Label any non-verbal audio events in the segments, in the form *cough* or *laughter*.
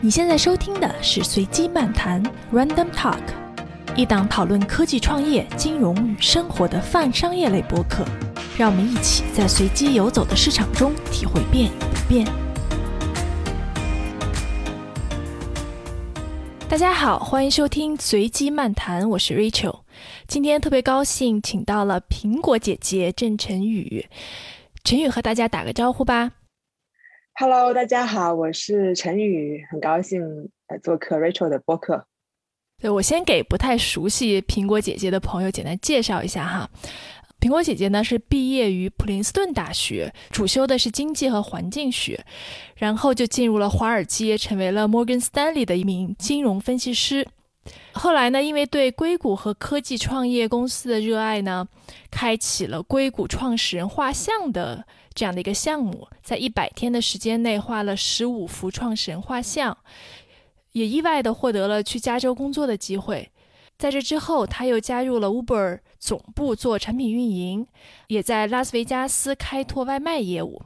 你现在收听的是随机漫谈 （Random Talk），一档讨论科技创业、金融与生活的泛商业类播客。让我们一起在随机游走的市场中体会变与不变。大家好，欢迎收听随机漫谈，我是 Rachel。今天特别高兴，请到了苹果姐姐郑晨宇。陈宇和大家打个招呼吧。Hello，大家好，我是陈宇，很高兴来做客 Rachel 的播客。对我先给不太熟悉苹果姐姐的朋友简单介绍一下哈。苹果姐姐呢是毕业于普林斯顿大学，主修的是经济和环境学，然后就进入了华尔街，成为了 Morgan Stanley 的一名金融分析师。后来呢，因为对硅谷和科技创业公司的热爱呢，开启了硅谷创始人画像的这样的一个项目，在一百天的时间内画了十五幅创始人画像，也意外地获得了去加州工作的机会。在这之后，他又加入了 Uber 总部做产品运营，也在拉斯维加斯开拓外卖业务。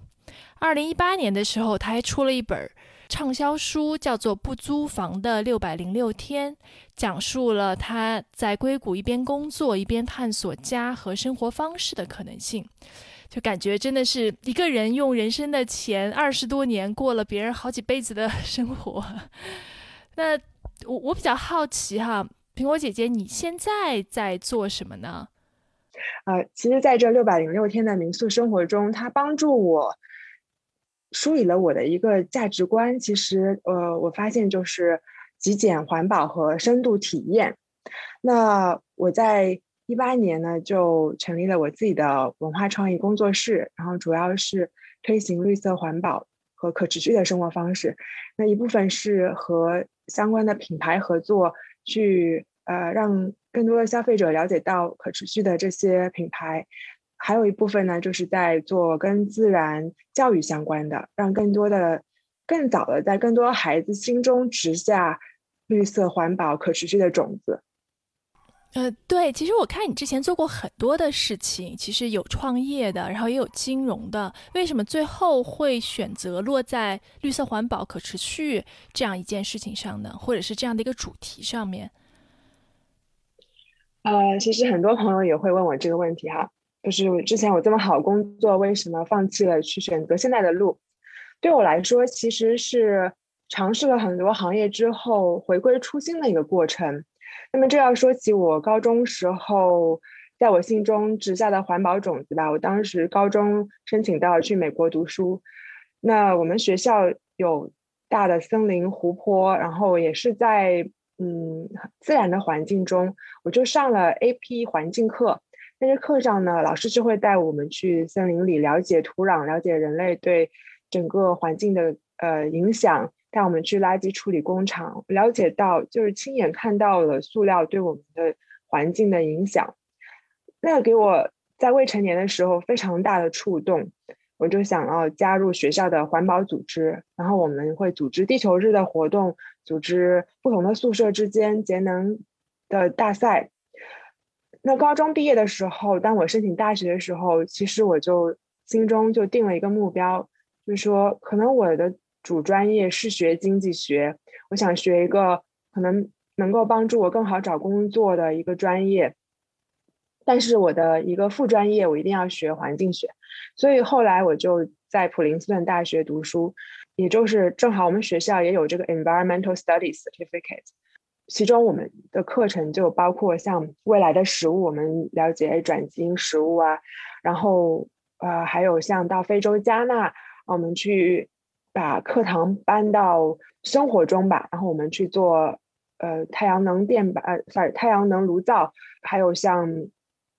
二零一八年的时候，他还出了一本畅销书，叫做《不租房的六百零六天》，讲述了他在硅谷一边工作一边探索家和生活方式的可能性。就感觉真的是一个人用人生的前二十多年过了别人好几辈子的 *laughs* 生活。那我我比较好奇哈。苹果姐姐，你现在在做什么呢？呃，其实，在这六百零六天的民宿生活中，它帮助我梳理了我的一个价值观。其实，呃，我发现就是极简、环保和深度体验。那我在一八年呢，就成立了我自己的文化创意工作室，然后主要是推行绿色环保和可持续的生活方式。那一部分是和相关的品牌合作。去呃，让更多的消费者了解到可持续的这些品牌，还有一部分呢，就是在做跟自然教育相关的，让更多的、更早的在更多孩子心中植下绿色环保、可持续的种子。呃，对，其实我看你之前做过很多的事情，其实有创业的，然后也有金融的，为什么最后会选择落在绿色环保、可持续这样一件事情上呢？或者是这样的一个主题上面？呃，其实很多朋友也会问我这个问题哈，就是之前我这么好工作，为什么放弃了去选择现在的路？对我来说，其实是尝试了很多行业之后回归初心的一个过程。那么这要说起我高中时候在我心中植下的环保种子吧。我当时高中申请到去美国读书，那我们学校有大的森林、湖泊，然后也是在嗯自然的环境中，我就上了 AP 环境课。那些课上呢，老师就会带我们去森林里了解土壤，了解人类对整个环境的呃影响。带我们去垃圾处理工厂，了解到就是亲眼看到了塑料对我们的环境的影响，那给我在未成年的时候非常大的触动，我就想要加入学校的环保组织，然后我们会组织地球日的活动，组织不同的宿舍之间节能的大赛。那高中毕业的时候，当我申请大学的时候，其实我就心中就定了一个目标，就是说可能我的。主专业是学经济学，我想学一个可能能够帮助我更好找工作的一个专业，但是我的一个副专业我一定要学环境学，所以后来我就在普林斯顿大学读书，也就是正好我们学校也有这个 Environmental Studies Certificate，其中我们的课程就包括像未来的食物，我们了解转基因食物啊，然后呃还有像到非洲加纳，我们去。把课堂搬到生活中吧，然后我们去做呃太阳能电板，呃，sorry 太阳能炉灶，还有像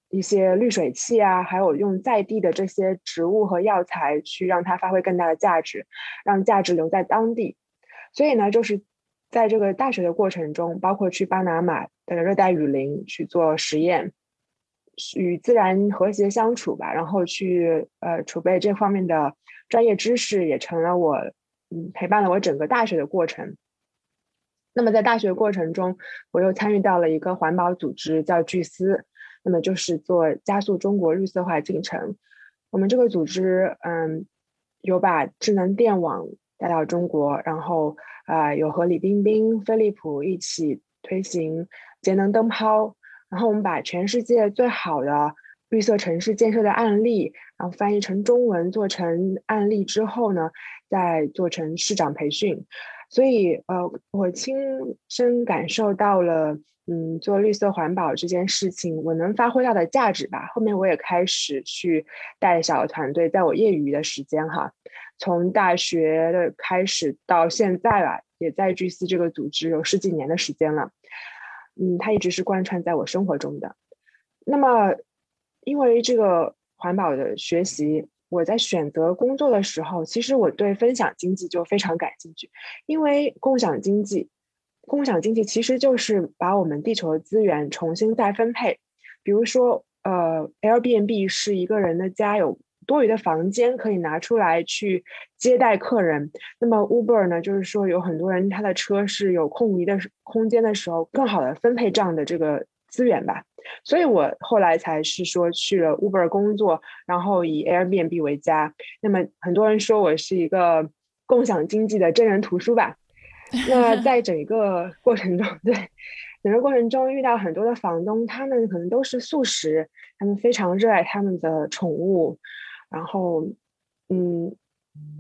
一些滤水器啊，还有用在地的这些植物和药材去让它发挥更大的价值，让价值留在当地。所以呢，就是在这个大学的过程中，包括去巴拿马的热带雨林去做实验，与自然和谐相处吧，然后去呃储备这方面的。专业知识也成了我，嗯，陪伴了我整个大学的过程。那么在大学过程中，我又参与到了一个环保组织，叫巨思，那么就是做加速中国绿色化进程。我们这个组织，嗯，有把智能电网带到中国，然后啊，有和李冰冰、飞利浦一起推行节能灯泡，然后我们把全世界最好的绿色城市建设的案例，然后翻译成中文，做成案例之后呢，再做成市长培训。所以，呃，我亲身感受到了。嗯，做绿色环保这件事情，我能发挥到的价值吧。后面我也开始去带小团队，在我业余的时间哈，从大学的开始到现在吧，也在 G 四这个组织有十几年的时间了。嗯，它一直是贯穿在我生活中的。那么，因为这个环保的学习，我在选择工作的时候，其实我对分享经济就非常感兴趣，因为共享经济。共享经济其实就是把我们地球的资源重新再分配，比如说，呃，Airbnb 是一个人的家，有多余的房间可以拿出来去接待客人。那么 Uber 呢，就是说有很多人他的车是有空余的空间的时候，更好的分配这样的这个资源吧。所以我后来才是说去了 Uber 工作，然后以 Airbnb 为家。那么很多人说我是一个共享经济的真人图书吧。那 *laughs* 在整个过程中，对整个过程中遇到很多的房东，他们可能都是素食，他们非常热爱他们的宠物，然后，嗯，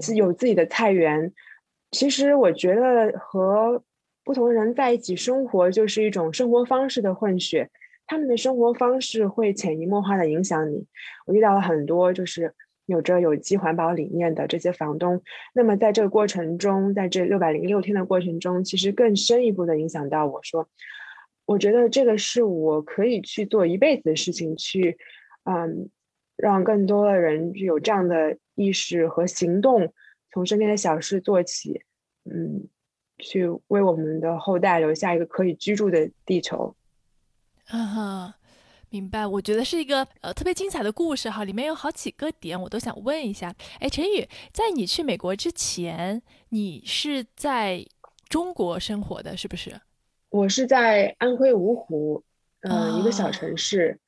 是有自己的菜园。其实我觉得和不同人在一起生活，就是一种生活方式的混血，他们的生活方式会潜移默化的影响你。我遇到了很多就是。有着有机环保理念的这些房东，那么在这个过程中，在这六百零六天的过程中，其实更深一步的影响到我说，我觉得这个是我可以去做一辈子的事情，去，嗯，让更多的人有这样的意识和行动，从身边的小事做起，嗯，去为我们的后代留下一个可以居住的地球。哈哈。明白，我觉得是一个呃特别精彩的故事哈，里面有好几个点我都想问一下。哎，陈宇，在你去美国之前，你是在中国生活的，是不是？我是在安徽芜湖，嗯，一个小城市。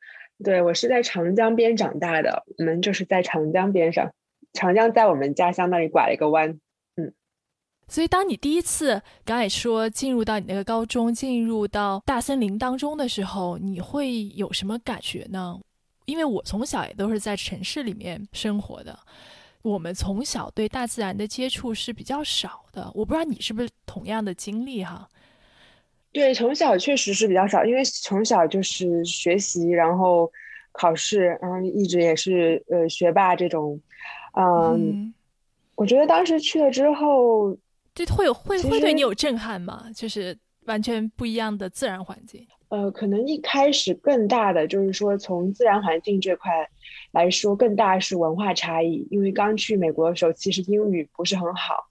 对，我是在长江边长大的，我们就是在长江边上，长江在我们家乡那里拐了一个弯。所以，当你第一次刚才说进入到你那个高中，进入到大森林当中的时候，你会有什么感觉呢？因为我从小也都是在城市里面生活的，我们从小对大自然的接触是比较少的。我不知道你是不是同样的经历哈？对，从小确实是比较少，因为从小就是学习，然后考试，然后一直也是呃学霸这种。嗯，我觉得当时去了之后。这会有会会对你有震撼吗？就是完全不一样的自然环境。呃，可能一开始更大的就是说，从自然环境这块来说，更大是文化差异。因为刚去美国的时候，其实英语不是很好，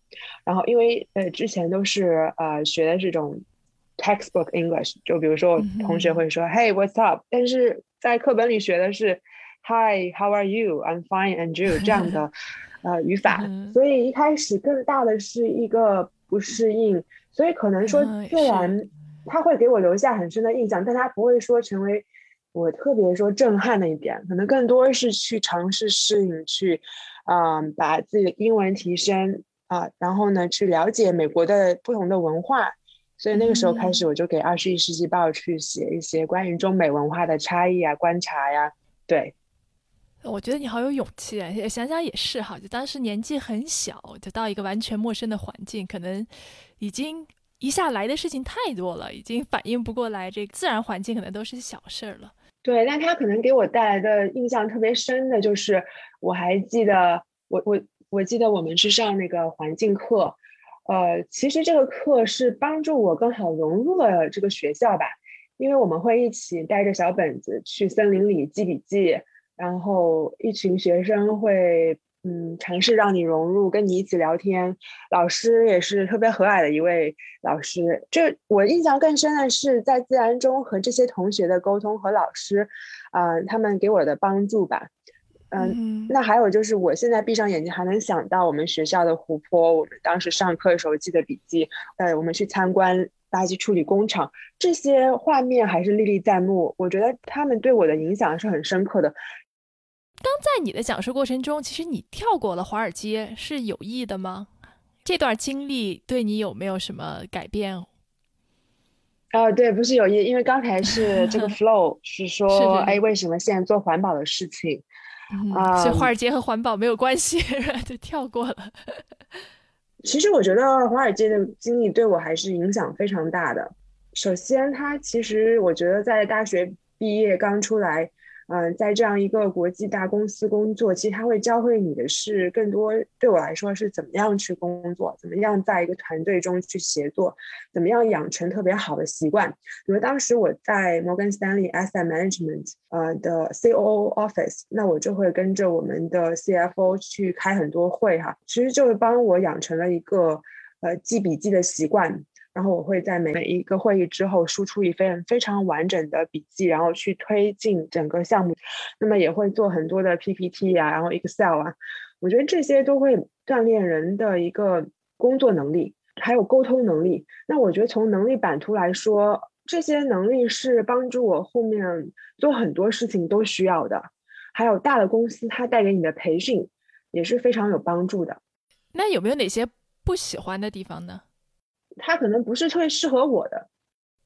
然后因为呃之前都是呃学的这种 textbook English，就比如说同学会说 Hey what's up，但是在课本里学的是 Hi how are you？I'm fine and you 这样的。*laughs* 呃，语法，所以一开始更大的是一个不适应，所以可能说自然它会给我留下很深的印象，但它不会说成为我特别说震撼的一点，可能更多是去尝试适应，去啊把自己的英文提升啊，然后呢去了解美国的不同的文化，所以那个时候开始我就给《二十一世纪报》去写一些关于中美文化的差异啊、观察呀，对。我觉得你好有勇气啊！想想也是哈，就当时年纪很小，就到一个完全陌生的环境，可能已经一下来的事情太多了，已经反应不过来。这自然环境可能都是小事儿了。对，但他可能给我带来的印象特别深的就是，我还记得，我我我记得我们是上那个环境课，呃，其实这个课是帮助我更好融入了这个学校吧，因为我们会一起带着小本子去森林里记笔记。然后一群学生会，嗯，尝试让你融入，跟你一起聊天。老师也是特别和蔼的一位老师。这我印象更深的是在自然中和这些同学的沟通和老师，啊，他们给我的帮助吧。嗯，那还有就是我现在闭上眼睛还能想到我们学校的湖泊，我们当时上课的时候记的笔记，呃，我们去参观垃圾处理工厂，这些画面还是历历在目。我觉得他们对我的影响是很深刻的。刚在你的讲述过程中，其实你跳过了华尔街，是有意的吗？这段经历对你有没有什么改变？哦，对，不是有意，因为刚才是 *laughs* 这个 flow 是说，哎，为什么现在做环保的事情？啊，所以华尔街和环保没有关系，*laughs* 就跳过了。其实我觉得华尔街的经历对我还是影响非常大的。首先，他其实我觉得在大学毕业刚出来。嗯，在这样一个国际大公司工作，其实他会教会你的是更多。对我来说，是怎么样去工作，怎么样在一个团队中去协作，怎么样养成特别好的习惯。比如当时我在摩根斯丹利 Asset Management 呃的 COO Office，那我就会跟着我们的 CFO 去开很多会哈，其实就是帮我养成了一个呃记笔记的习惯。然后我会在每每一个会议之后输出一份非常完整的笔记，然后去推进整个项目。那么也会做很多的 PPT 啊，然后 Excel 啊。我觉得这些都会锻炼人的一个工作能力，还有沟通能力。那我觉得从能力版图来说，这些能力是帮助我后面做很多事情都需要的。还有大的公司它带给你的培训也是非常有帮助的。那有没有哪些不喜欢的地方呢？他可能不是特别适合我的，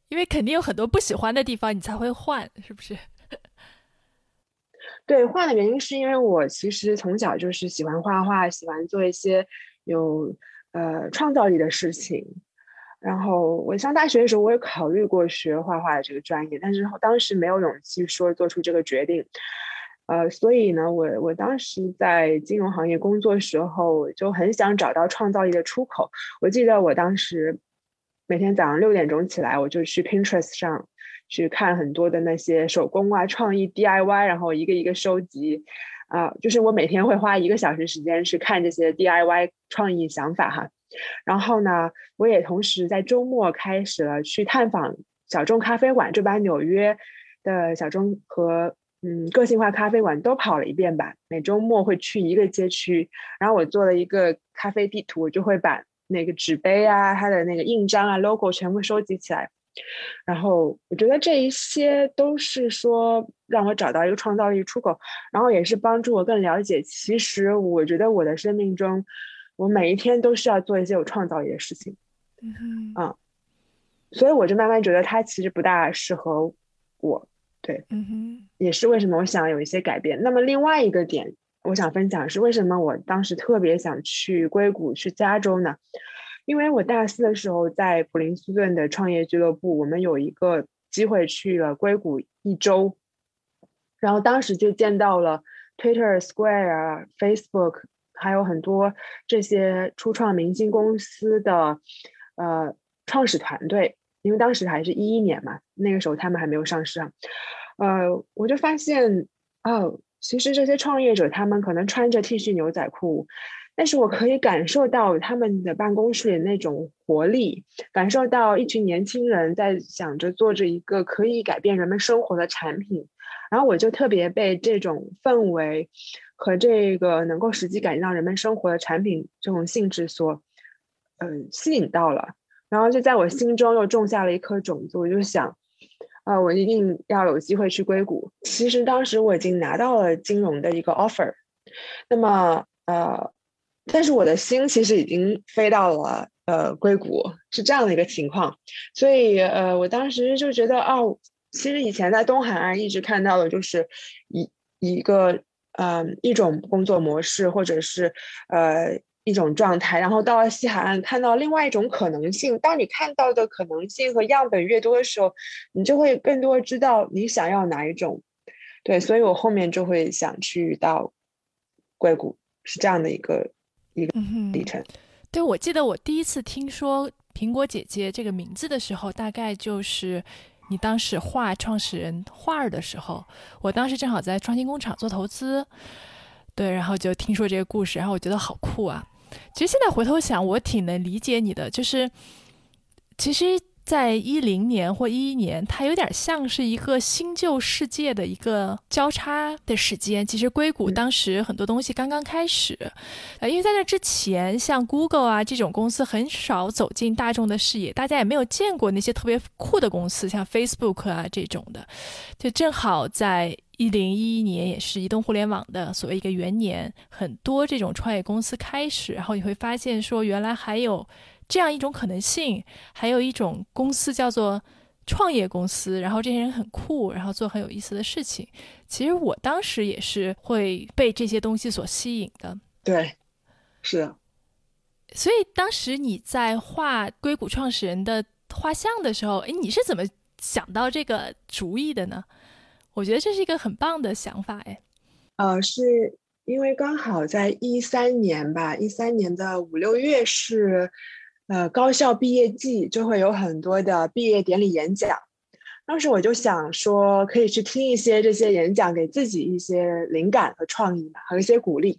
因为肯定有很多不喜欢的地方，你才会换，是不是？*laughs* 对，换的原因是因为我其实从小就是喜欢画画，喜欢做一些有呃创造力的事情。然后我上大学的时候，我也考虑过学画画的这个专业，但是当时没有勇气说做出这个决定。呃，所以呢，我我当时在金融行业工作时候，就很想找到创造力的出口。我记得我当时每天早上六点钟起来，我就去 Pinterest 上去看很多的那些手工啊、创意 DIY，然后一个一个收集。啊，就是我每天会花一个小时时间去看这些 DIY 创意想法哈。然后呢，我也同时在周末开始了去探访小众咖啡馆，就把纽约的小众和嗯，个性化咖啡馆都跑了一遍吧。每周末会去一个街区，然后我做了一个咖啡地图，我就会把那个纸杯啊、它的那个印章啊、logo 全部收集起来。然后我觉得这一些都是说让我找到一个创造力出口，然后也是帮助我更了解。其实我觉得我的生命中，我每一天都需要做一些有创造力的事情。嗯嗯，所以我就慢慢觉得它其实不大适合我。对，嗯哼，也是为什么我想有一些改变。那么另外一个点，我想分享是为什么我当时特别想去硅谷，去加州呢？因为我大四的时候在普林斯顿的创业俱乐部，我们有一个机会去了硅谷一周，然后当时就见到了 Twitter、Square、Facebook，还有很多这些初创明星公司的呃创始团队。因为当时还是一一年嘛，那个时候他们还没有上市啊，呃，我就发现哦，其实这些创业者他们可能穿着 T 恤牛仔裤，但是我可以感受到他们的办公室里那种活力，感受到一群年轻人在想着做着一个可以改变人们生活的产品，然后我就特别被这种氛围和这个能够实际改变人们生活的产品这种性质所，嗯，吸引到了。然后就在我心中又种下了一颗种子，我就想，啊，我一定要有机会去硅谷。其实当时我已经拿到了金融的一个 offer，那么呃，但是我的心其实已经飞到了呃硅谷，是这样的一个情况。所以呃，我当时就觉得，哦，其实以前在东海岸一直看到的就是一一个嗯一种工作模式，或者是呃。一种状态，然后到了西海岸，看到另外一种可能性。当你看到的可能性和样本越多的时候，你就会更多知道你想要哪一种。对，所以我后面就会想去到硅谷，是这样的一个一个历程。对，我记得我第一次听说“苹果姐姐”这个名字的时候，大概就是你当时画创始人画儿的时候，我当时正好在创新工厂做投资，对，然后就听说这个故事，然后我觉得好酷啊。其实现在回头想，我挺能理解你的。就是，其实在一零年或一一年，它有点像是一个新旧世界的一个交叉的时间。其实硅谷当时很多东西刚刚开始，呃，因为在那之前，像 Google 啊这种公司很少走进大众的视野，大家也没有见过那些特别酷的公司，像 Facebook 啊这种的。就正好在一零一一年，也是移动互联网的所谓一个元年，很多这种创业公司开始，然后你会发现说，原来还有。这样一种可能性，还有一种公司叫做创业公司，然后这些人很酷，然后做很有意思的事情。其实我当时也是会被这些东西所吸引的。对，是。所以当时你在画硅谷创始人的画像的时候，哎，你是怎么想到这个主意的呢？我觉得这是一个很棒的想法，哎。呃，是因为刚好在一三年吧，一三年的五六月是。呃，高校毕业季就会有很多的毕业典礼演讲，当时我就想说，可以去听一些这些演讲，给自己一些灵感和创意吧，和一些鼓励。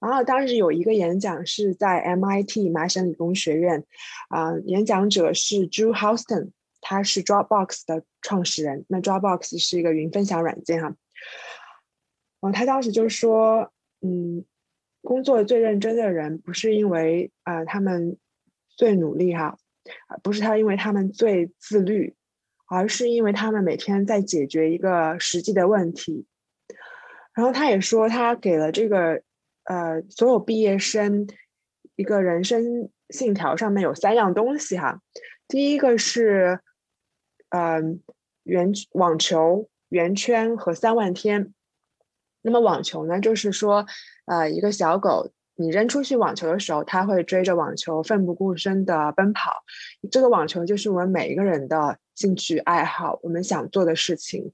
然后当时有一个演讲是在 MIT 麻省理工学院，啊，演讲者是 Drew Houston，他是 Dropbox 的创始人。那 Dropbox 是一个云分享软件哈。哦，他当时就说，嗯，工作最认真的人不是因为啊他们。最努力哈，不是他，因为他们最自律，而是因为他们每天在解决一个实际的问题。然后他也说，他给了这个呃所有毕业生一个人生信条，上面有三样东西哈。第一个是嗯圆网球、圆圈和三万天。那么网球呢，就是说呃一个小狗。你扔出去网球的时候，它会追着网球奋不顾身的奔跑。这个网球就是我们每一个人的兴趣爱好，我们想做的事情。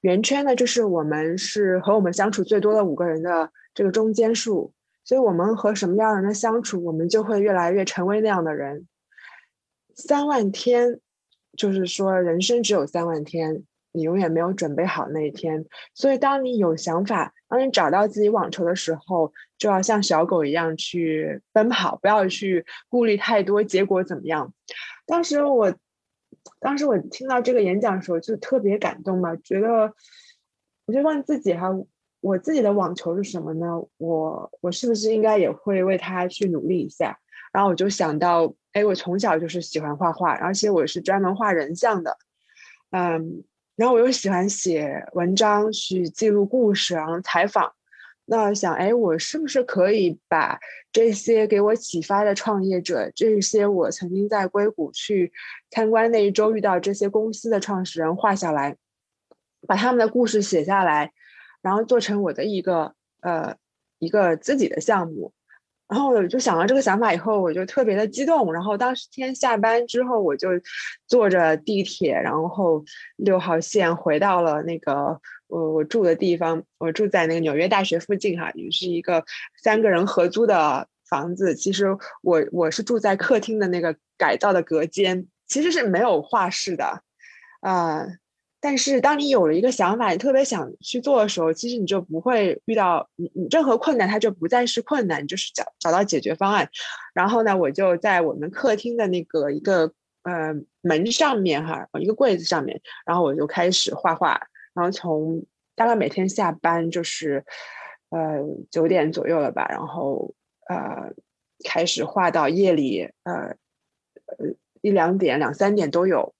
圆圈呢，就是我们是和我们相处最多的五个人的这个中间数。所以，我们和什么样的人相处，我们就会越来越成为那样的人。三万天，就是说人生只有三万天，你永远没有准备好那一天。所以，当你有想法。当你找到自己网球的时候，就要像小狗一样去奔跑，不要去顾虑太多结果怎么样。当时我，当时我听到这个演讲的时候就特别感动嘛，觉得我就问自己哈，我自己的网球是什么呢？我我是不是应该也会为他去努力一下？然后我就想到，哎，我从小就是喜欢画画，而且我是专门画人像的，嗯。然后我又喜欢写文章，去记录故事，然后采访。那想，哎，我是不是可以把这些给我启发的创业者，这些我曾经在硅谷去参观那一周遇到这些公司的创始人画下来，把他们的故事写下来，然后做成我的一个呃一个自己的项目。然后我就想到这个想法以后，我就特别的激动。然后当时天下班之后，我就坐着地铁，然后六号线回到了那个我我住的地方。我住在那个纽约大学附近，哈，也是一个三个人合租的房子。其实我我是住在客厅的那个改造的隔间，其实是没有画室的，啊。但是，当你有了一个想法，你特别想去做的时候，其实你就不会遇到你你任何困难，它就不再是困难，就是找找到解决方案。然后呢，我就在我们客厅的那个一个呃门上面哈，一个柜子上面，然后我就开始画画。然后从大概每天下班就是呃九点左右了吧，然后呃开始画到夜里呃呃一两点、两三点都有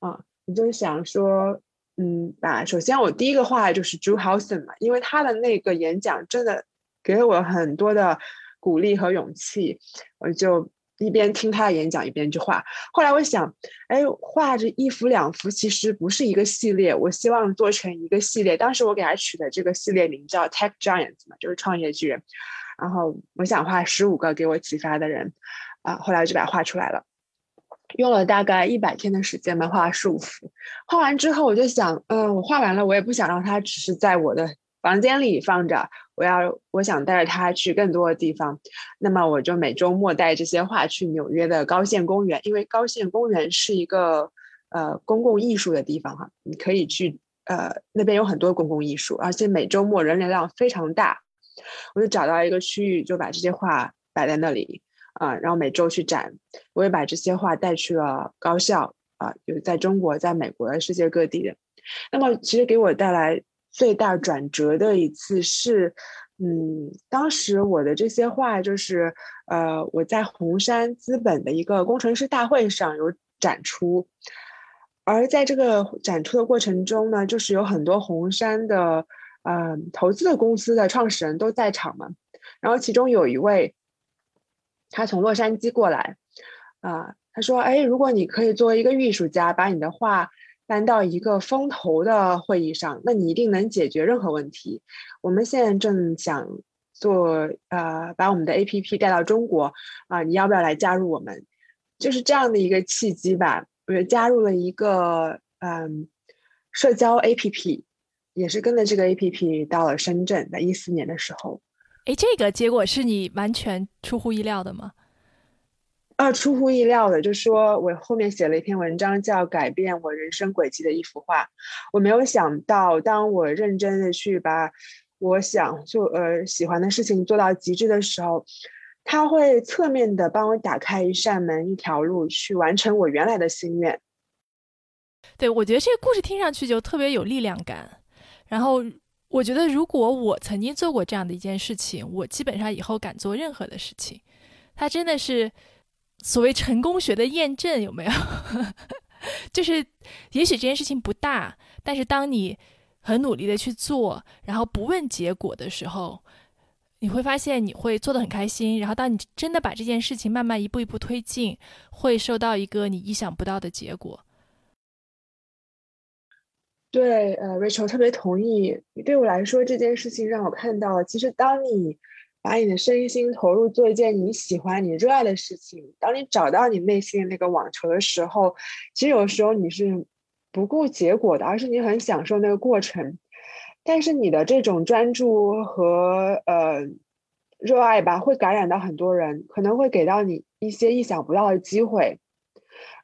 啊。你就想说，嗯，把首先我第一个画的就是 Drew Houston 嘛，因为他的那个演讲真的给了我很多的鼓励和勇气，我就一边听他的演讲一边去画。后来我想，哎，画这一幅两幅其实不是一个系列，我希望做成一个系列。当时我给他取的这个系列名叫 Tech Giants 嘛，就是创业巨人。然后我想画十五个给我启发的人，啊，后来我就把它画出来了。用了大概一百天的时间吧，画了十五幅。画完之后，我就想，嗯，我画完了，我也不想让它只是在我的房间里放着，我要，我想带着它去更多的地方。那么，我就每周末带这些画去纽约的高线公园，因为高线公园是一个呃公共艺术的地方哈，你可以去，呃，那边有很多公共艺术，而且每周末人流量非常大。我就找到一个区域，就把这些画摆在那里。啊，然后每周去展，我也把这些画带去了高校啊，就是在中国、在美国、世界各地的。那么，其实给我带来最大转折的一次是，嗯，当时我的这些画就是，呃，我在红杉资本的一个工程师大会上有展出，而在这个展出的过程中呢，就是有很多红杉的，呃，投资的公司的创始人都在场嘛，然后其中有一位。他从洛杉矶过来，啊，他说：“哎，如果你可以作为一个艺术家，把你的画搬到一个风投的会议上，那你一定能解决任何问题。我们现在正想做，呃，把我们的 APP 带到中国，啊，你要不要来加入我们？就是这样的一个契机吧。我加入了一个，嗯，社交 APP，也是跟着这个 APP 到了深圳，在一四年的时候。”哎，这个结果是你完全出乎意料的吗？啊，出乎意料的，就说我后面写了一篇文章，叫《改变我人生轨迹的一幅画》。我没有想到，当我认真的去把我想做呃喜欢的事情做到极致的时候，它会侧面的帮我打开一扇门、一条路，去完成我原来的心愿。对，我觉得这个故事听上去就特别有力量感，然后。我觉得，如果我曾经做过这样的一件事情，我基本上以后敢做任何的事情。它真的是所谓成功学的验证，有没有？*laughs* 就是，也许这件事情不大，但是当你很努力的去做，然后不问结果的时候，你会发现你会做的很开心。然后，当你真的把这件事情慢慢一步一步推进，会收到一个你意想不到的结果。对，呃，Rachel 特别同意。对我来说，这件事情让我看到了，其实当你把你的身心投入做一件你喜欢、你热爱的事情，当你找到你内心的那个网球的时候，其实有时候你是不顾结果的，而是你很享受那个过程。但是你的这种专注和呃热爱吧，会感染到很多人，可能会给到你一些意想不到的机会。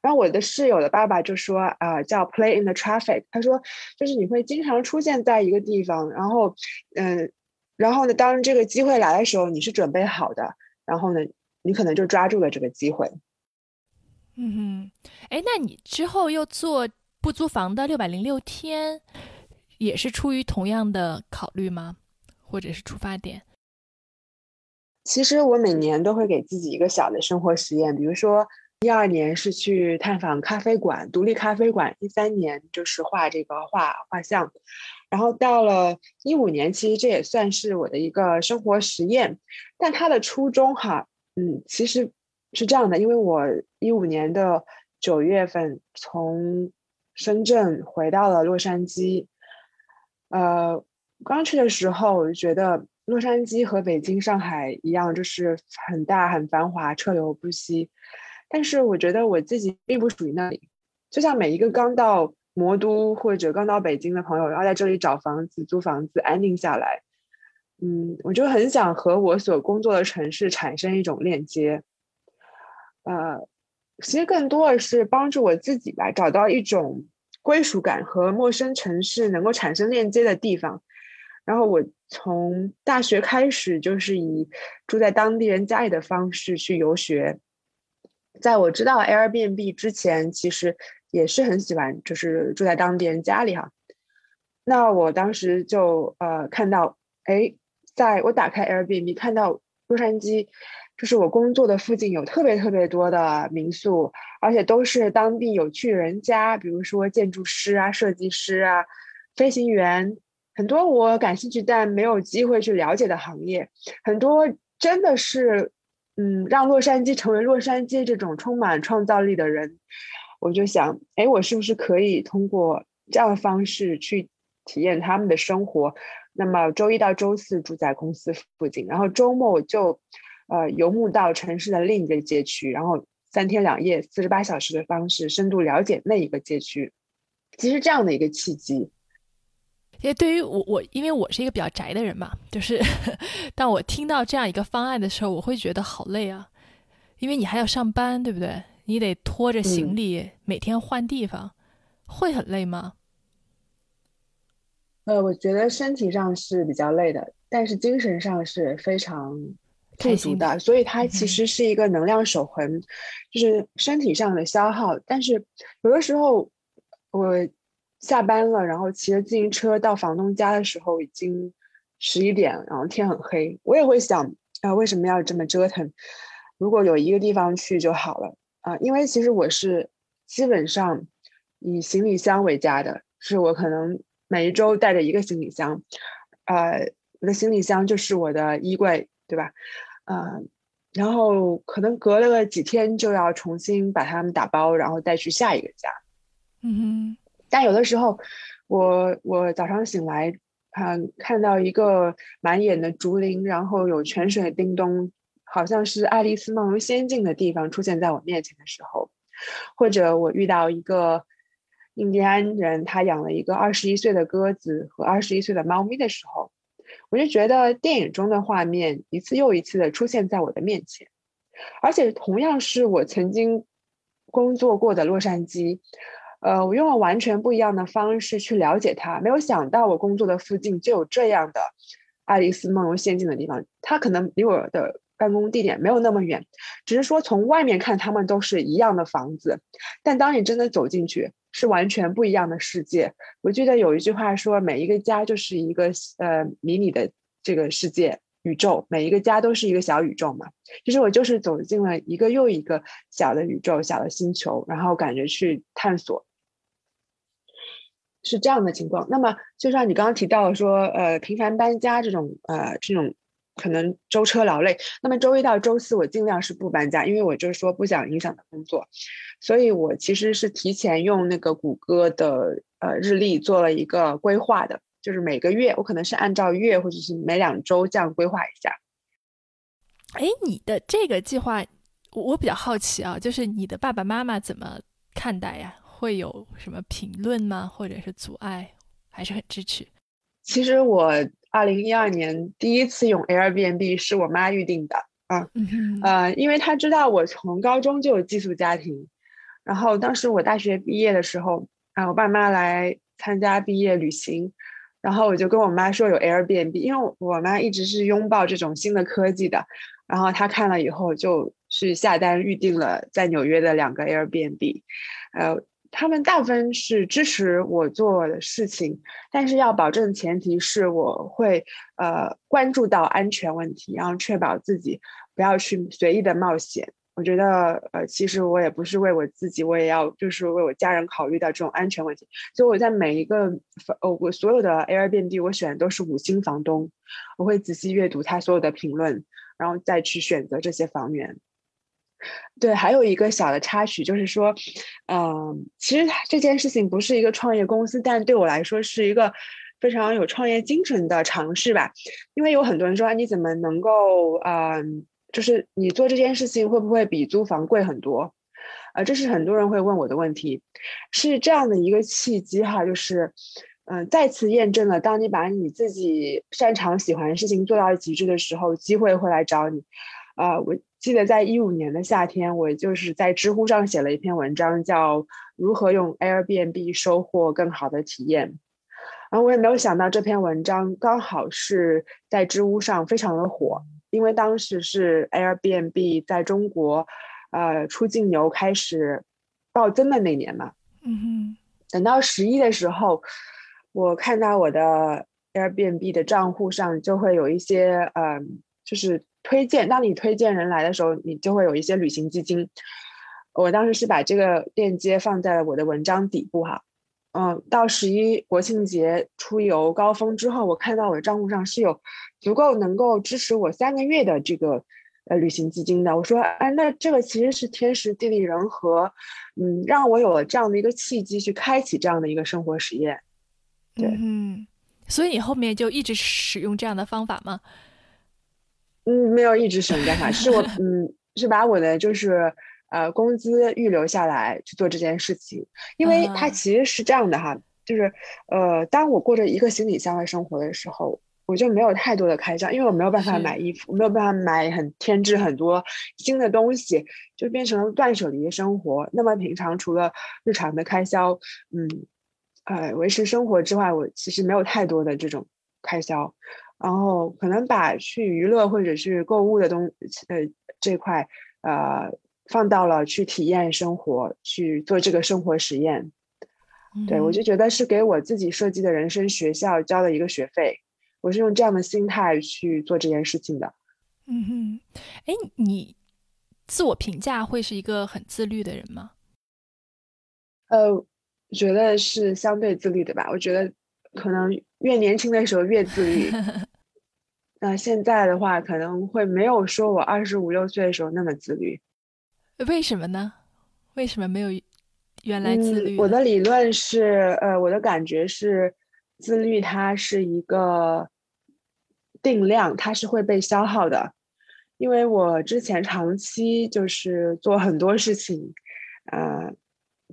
然后我的室友的爸爸就说啊，叫 play in the traffic。他说，就是你会经常出现在一个地方，然后，嗯，然后呢，当这个机会来的时候，你是准备好的，然后呢，你可能就抓住了这个机会。嗯哼，哎，那你之后又做不租房的六百零六天，也是出于同样的考虑吗？或者是出发点？其实我每年都会给自己一个小的生活实验，比如说。一二年是去探访咖啡馆，独立咖啡馆。一三年就是画这个画画像，然后到了一五年，其实这也算是我的一个生活实验。但它的初衷哈，嗯，其实是这样的，因为我一五年的九月份从深圳回到了洛杉矶，呃，刚去的时候我就觉得洛杉矶和北京、上海一样，就是很大、很繁华，车流不息。但是我觉得我自己并不属于那里，就像每一个刚到魔都或者刚到北京的朋友，要在这里找房子、租房子、安定下来，嗯，我就很想和我所工作的城市产生一种链接。呃，其实更多的是帮助我自己吧，找到一种归属感和陌生城市能够产生链接的地方。然后我从大学开始就是以住在当地人家里的方式去游学。在我知道 Airbnb 之前，其实也是很喜欢，就是住在当地人家里哈。那我当时就呃看到，哎，在我打开 Airbnb 看到洛杉矶，就是我工作的附近有特别特别多的民宿，而且都是当地有趣人家，比如说建筑师啊、设计师啊、飞行员，很多我感兴趣但没有机会去了解的行业，很多真的是。嗯，让洛杉矶成为洛杉矶这种充满创造力的人，我就想，哎，我是不是可以通过这样的方式去体验他们的生活？那么周一到周四住在公司附近，然后周末我就呃游牧到城市的另一个街区，然后三天两夜、四十八小时的方式深度了解那一个街区。其实这样的一个契机。因为对于我，我因为我是一个比较宅的人嘛，就是当我听到这样一个方案的时候，我会觉得好累啊，因为你还要上班，对不对？你得拖着行李每天换地方，会很累吗？呃，我觉得身体上是比较累的，但是精神上是非常富足的，所以它其实是一个能量守恒，就是身体上的消耗。但是有的时候我下班了，然后骑着自行车到房东家的时候，已经十一点，然后天很黑，我也会想啊，为什么要这么折腾？如果有一个地方去就好了啊，因为其实我是基本上以行李箱为家的，是我可能每一周带着一个行李箱，呃，我的行李箱就是我的衣柜，对吧？嗯，然后可能隔了个几天就要重新把它们打包，然后带去下一个家。嗯哼。但有的时候，我我早上醒来，嗯，看到一个满眼的竹林，然后有泉水叮咚，好像是《爱丽丝梦游仙境》的地方出现在我面前的时候，或者我遇到一个印第安人，他养了一个二十一岁的鸽子和二十一岁的猫咪的时候。我就觉得电影中的画面一次又一次的出现在我的面前，而且同样是我曾经工作过的洛杉矶，呃，我用了完全不一样的方式去了解它。没有想到我工作的附近就有这样的爱丽丝梦游仙境的地方，它可能离我的办公地点没有那么远，只是说从外面看，它们都是一样的房子，但当你真的走进去。是完全不一样的世界。我记得有一句话说，每一个家就是一个呃迷你的这个世界宇宙，每一个家都是一个小宇宙嘛。其实我就是走进了一个又一个小的宇宙、小的星球，然后感觉去探索，是这样的情况。那么，就像你刚刚提到说，呃，频繁搬家这种呃这种。可能舟车劳累，那么周一到周四我尽量是不搬家，因为我就是说不想影响的工作，所以我其实是提前用那个谷歌的呃日历做了一个规划的，就是每个月我可能是按照月或者是每两周这样规划一下。哎，你的这个计划我比较好奇啊，就是你的爸爸妈妈怎么看待呀？会有什么评论吗？或者是阻碍？还是很支持？其实我。二零一二年第一次用 Airbnb 是我妈预定的啊，呃，因为她知道我从高中就有寄宿家庭，然后当时我大学毕业的时候，啊，我爸妈来参加毕业旅行，然后我就跟我妈说有 Airbnb，因为我妈一直是拥抱这种新的科技的，然后她看了以后就去下单预定了在纽约的两个 Airbnb，呃。他们大部分是支持我做的事情，但是要保证前提是我会呃关注到安全问题，然后确保自己不要去随意的冒险。我觉得呃，其实我也不是为我自己，我也要就是为我家人考虑到这种安全问题。所以我在每一个呃我所有的 Airbnb 我选的都是五星房东，我会仔细阅读他所有的评论，然后再去选择这些房源。对，还有一个小的插曲，就是说，嗯，其实这件事情不是一个创业公司，但对我来说是一个非常有创业精神的尝试吧。因为有很多人说，你怎么能够，嗯，就是你做这件事情会不会比租房贵很多？呃，这是很多人会问我的问题。是这样的一个契机哈，就是，嗯，再次验证了，当你把你自己擅长喜欢的事情做到极致的时候，机会会来找你。啊，我。记得在一五年的夏天，我就是在知乎上写了一篇文章，叫《如何用 Airbnb 收获更好的体验》。然后我也没有想到这篇文章刚好是在知乎上非常的火，因为当时是 Airbnb 在中国，呃，出境游开始暴增的那年嘛。嗯哼。等到十一的时候，我看到我的 Airbnb 的账户上就会有一些，嗯，就是。推荐，当你推荐人来的时候，你就会有一些旅行基金。我当时是把这个链接放在了我的文章底部哈。嗯，到十一国庆节出游高峰之后，我看到我的账户上是有足够能够支持我三个月的这个呃旅行基金的。我说，哎，那这个其实是天时地利人和，嗯，让我有了这样的一个契机去开启这样的一个生活实验。对，嗯，所以你后面就一直使用这样的方法吗？嗯，没有一直省干法，是我嗯是把我的就是呃工资预留下来去做这件事情，因为它其实是这样的哈，就是呃当我过着一个行李箱的生活的时候，我就没有太多的开销，因为我没有办法买衣服，没有办法买很添置很多新的东西，就变成了断舍离的生活。那么平常除了日常的开销，嗯，呃维持生活之外，我其实没有太多的这种开销。然后可能把去娱乐或者是购物的东呃这块呃放到了去体验生活，去做这个生活实验。对我就觉得是给我自己设计的人生学校交了一个学费，我是用这样的心态去做这件事情的。嗯哼，哎，你自我评价会是一个很自律的人吗？呃，觉得是相对自律的吧。我觉得可能越年轻的时候越自律。*laughs* 那现在的话，可能会没有说我二十五六岁的时候那么自律。为什么呢？为什么没有原来自律？我的理论是，呃，我的感觉是，自律它是一个定量，它是会被消耗的。因为我之前长期就是做很多事情，呃，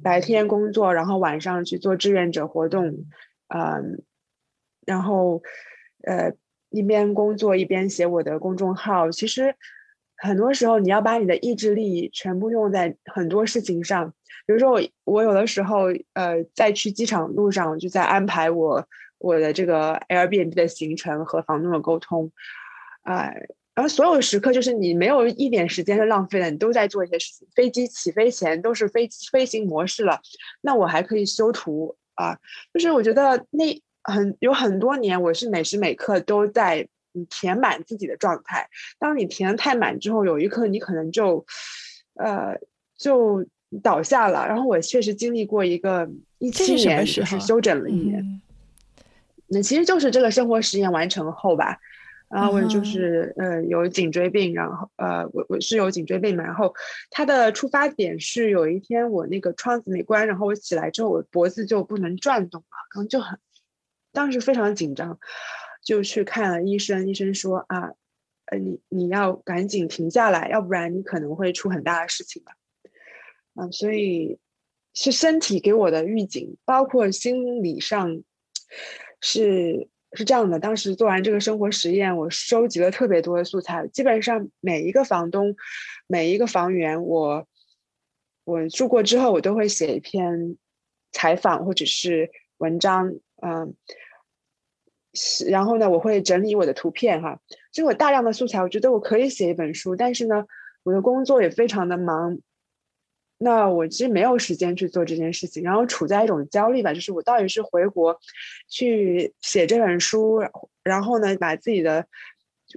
白天工作，然后晚上去做志愿者活动，嗯，然后，呃。一边工作一边写我的公众号，其实很多时候你要把你的意志力全部用在很多事情上。比如说我，我有的时候，呃，在去机场路上，我就在安排我我的这个 Airbnb 的行程和房东的沟通，啊，然后所有时刻就是你没有一点时间是浪费的，你都在做一些事情。飞机起飞前都是飞飞行模式了，那我还可以修图啊，就是我觉得那。很有很多年，我是每时每刻都在填满自己的状态。当你填的太满之后，有一刻你可能就，呃，就倒下了。然后我确实经历过一个一七年，就是休整了一年。那其实就是这个生活实验完成后吧。然后我就是呃有颈椎病，然后呃我我是有颈椎病嘛。然后它的出发点是有一天我那个窗子没关，然后我起来之后我脖子就不能转动了，然后就很。当时非常紧张，就去看了医生。医生说：“啊，呃，你你要赶紧停下来，要不然你可能会出很大的事情吧。”嗯，所以是身体给我的预警，包括心理上是是这样的。当时做完这个生活实验，我收集了特别多的素材，基本上每一个房东、每一个房源，我我住过之后，我都会写一篇采访或者是文章。嗯，然后呢，我会整理我的图片哈，就我大量的素材，我觉得我可以写一本书，但是呢，我的工作也非常的忙，那我其实没有时间去做这件事情，然后处在一种焦虑吧，就是我到底是回国去写这本书，然后呢，把自己的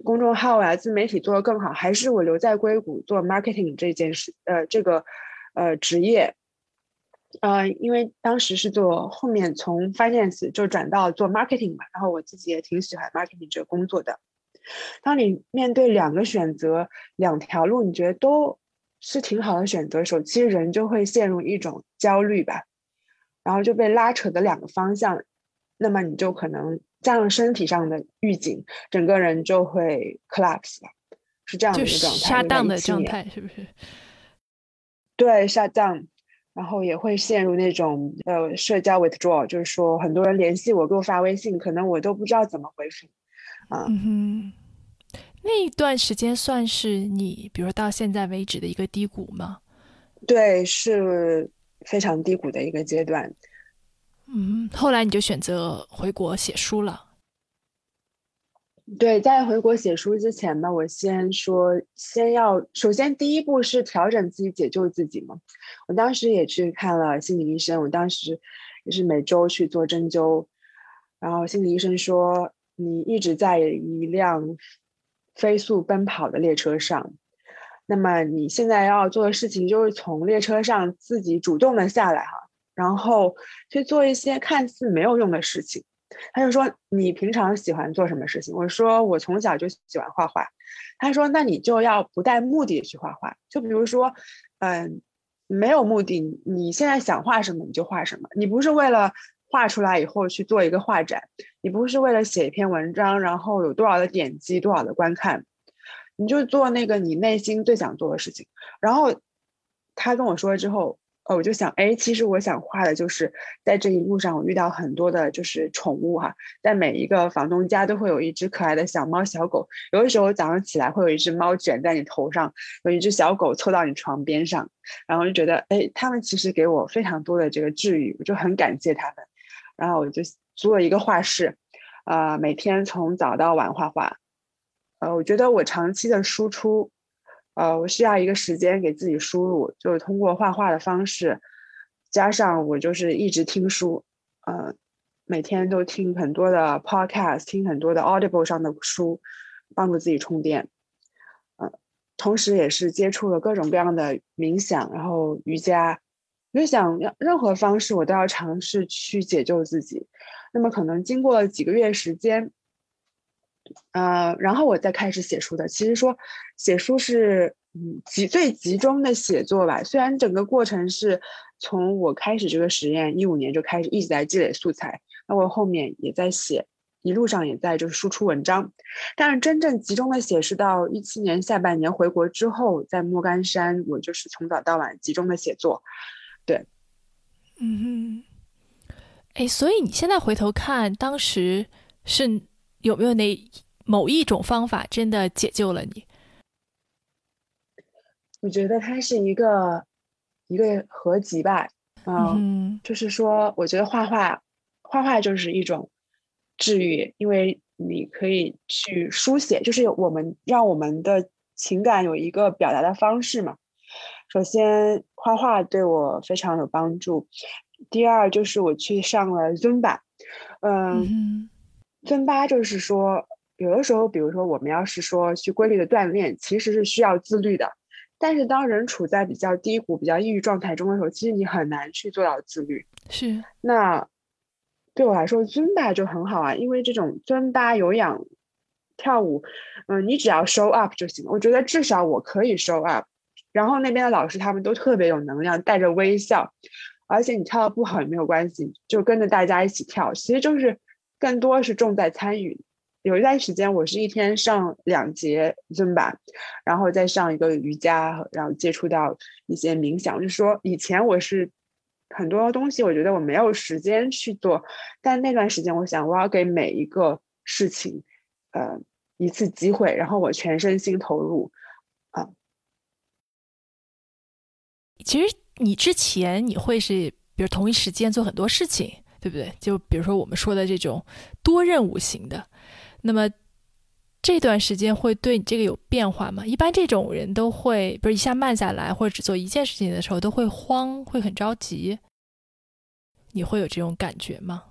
公众号啊、自媒体做得更好，还是我留在硅谷做 marketing 这件事，呃，这个呃职业。呃，因为当时是做后面从 finance 就转到做 marketing 嘛，然后我自己也挺喜欢 marketing 这个工作的。当你面对两个选择，两条路，你觉得都是挺好的选择的时候，其实人就会陷入一种焦虑吧，然后就被拉扯的两个方向，那么你就可能加上身体上的预警，整个人就会 collapse 了，是这样的一个状态，下降的状态是不是？对，下降。然后也会陷入那种呃社交 withdraw，就是说很多人联系我给我发微信，可能我都不知道怎么回复啊。嗯哼，那一段时间算是你，比如到现在为止的一个低谷吗？对，是非常低谷的一个阶段。嗯，后来你就选择回国写书了。对，在回国写书之前呢，我先说，先要首先第一步是调整自己，解救自己嘛。我当时也去看了心理医生，我当时也是每周去做针灸，然后心理医生说，你一直在一辆飞速奔跑的列车上，那么你现在要做的事情就是从列车上自己主动的下来哈，然后去做一些看似没有用的事情。他就说：“你平常喜欢做什么事情？”我说：“我从小就喜欢画画。”他说：“那你就要不带目的去画画。就比如说，嗯，没有目的，你现在想画什么你就画什么。你不是为了画出来以后去做一个画展，你不是为了写一篇文章，然后有多少的点击、多少的观看，你就做那个你内心最想做的事情。”然后他跟我说了之后。我就想，哎，其实我想画的就是在这一路上，我遇到很多的，就是宠物哈，在每一个房东家都会有一只可爱的小猫小狗。有的时候早上起来会有一只猫卷在你头上，有一只小狗凑到你床边上，然后就觉得，哎，他们其实给我非常多的这个治愈，我就很感谢他们。然后我就租了一个画室，呃，每天从早到晚画画。呃，我觉得我长期的输出，呃，我需要一个时间给自己输入，就是通过画画的方式，加上我就是一直听书，呃，每天都听很多的 podcast，听很多的 Audible 上的书，帮助自己充电。呃，同时也是接触了各种各样的冥想，然后瑜伽。我就想要，任何方式我都要尝试去解救自己。那么可能经过几个月时间，呃，然后我再开始写书的。其实说写书是嗯集最集中的写作吧。虽然整个过程是从我开始这个实验一五年就开始一直在积累素材，那我后面也在写，一路上也在就是输出文章。但是真正集中的写是到一七年下半年回国之后，在莫干山，我就是从早到晚集中的写作。对，嗯哼，哎，所以你现在回头看，当时是有没有那某一种方法真的解救了你？我觉得它是一个一个合集吧，嗯，就是说，我觉得画画画画就是一种治愈，因为你可以去书写，就是我们让我们的情感有一个表达的方式嘛。首先，画画对我非常有帮助。第二，就是我去上了尊巴。嗯，尊巴就是说，有的时候，比如说我们要是说去规律的锻炼，其实是需要自律的。但是，当人处在比较低谷、比较抑郁状态中的时候，其实你很难去做到自律。是。那对我来说，尊巴就很好啊，因为这种尊巴有氧跳舞，嗯，你只要 show up 就行了。我觉得至少我可以 show up。然后那边的老师他们都特别有能量，带着微笑，而且你跳的不好也没有关系，就跟着大家一起跳，其实就是更多是重在参与。有一段时间我是一天上两节尊巴，然后再上一个瑜伽，然后接触到一些冥想。就是说以前我是很多东西我觉得我没有时间去做，但那段时间我想我要给每一个事情，呃一次机会，然后我全身心投入。啊其实你之前你会是，比如同一时间做很多事情，对不对？就比如说我们说的这种多任务型的，那么这段时间会对你这个有变化吗？一般这种人都会，比如一下慢下来，或者只做一件事情的时候都会慌，会很着急。你会有这种感觉吗？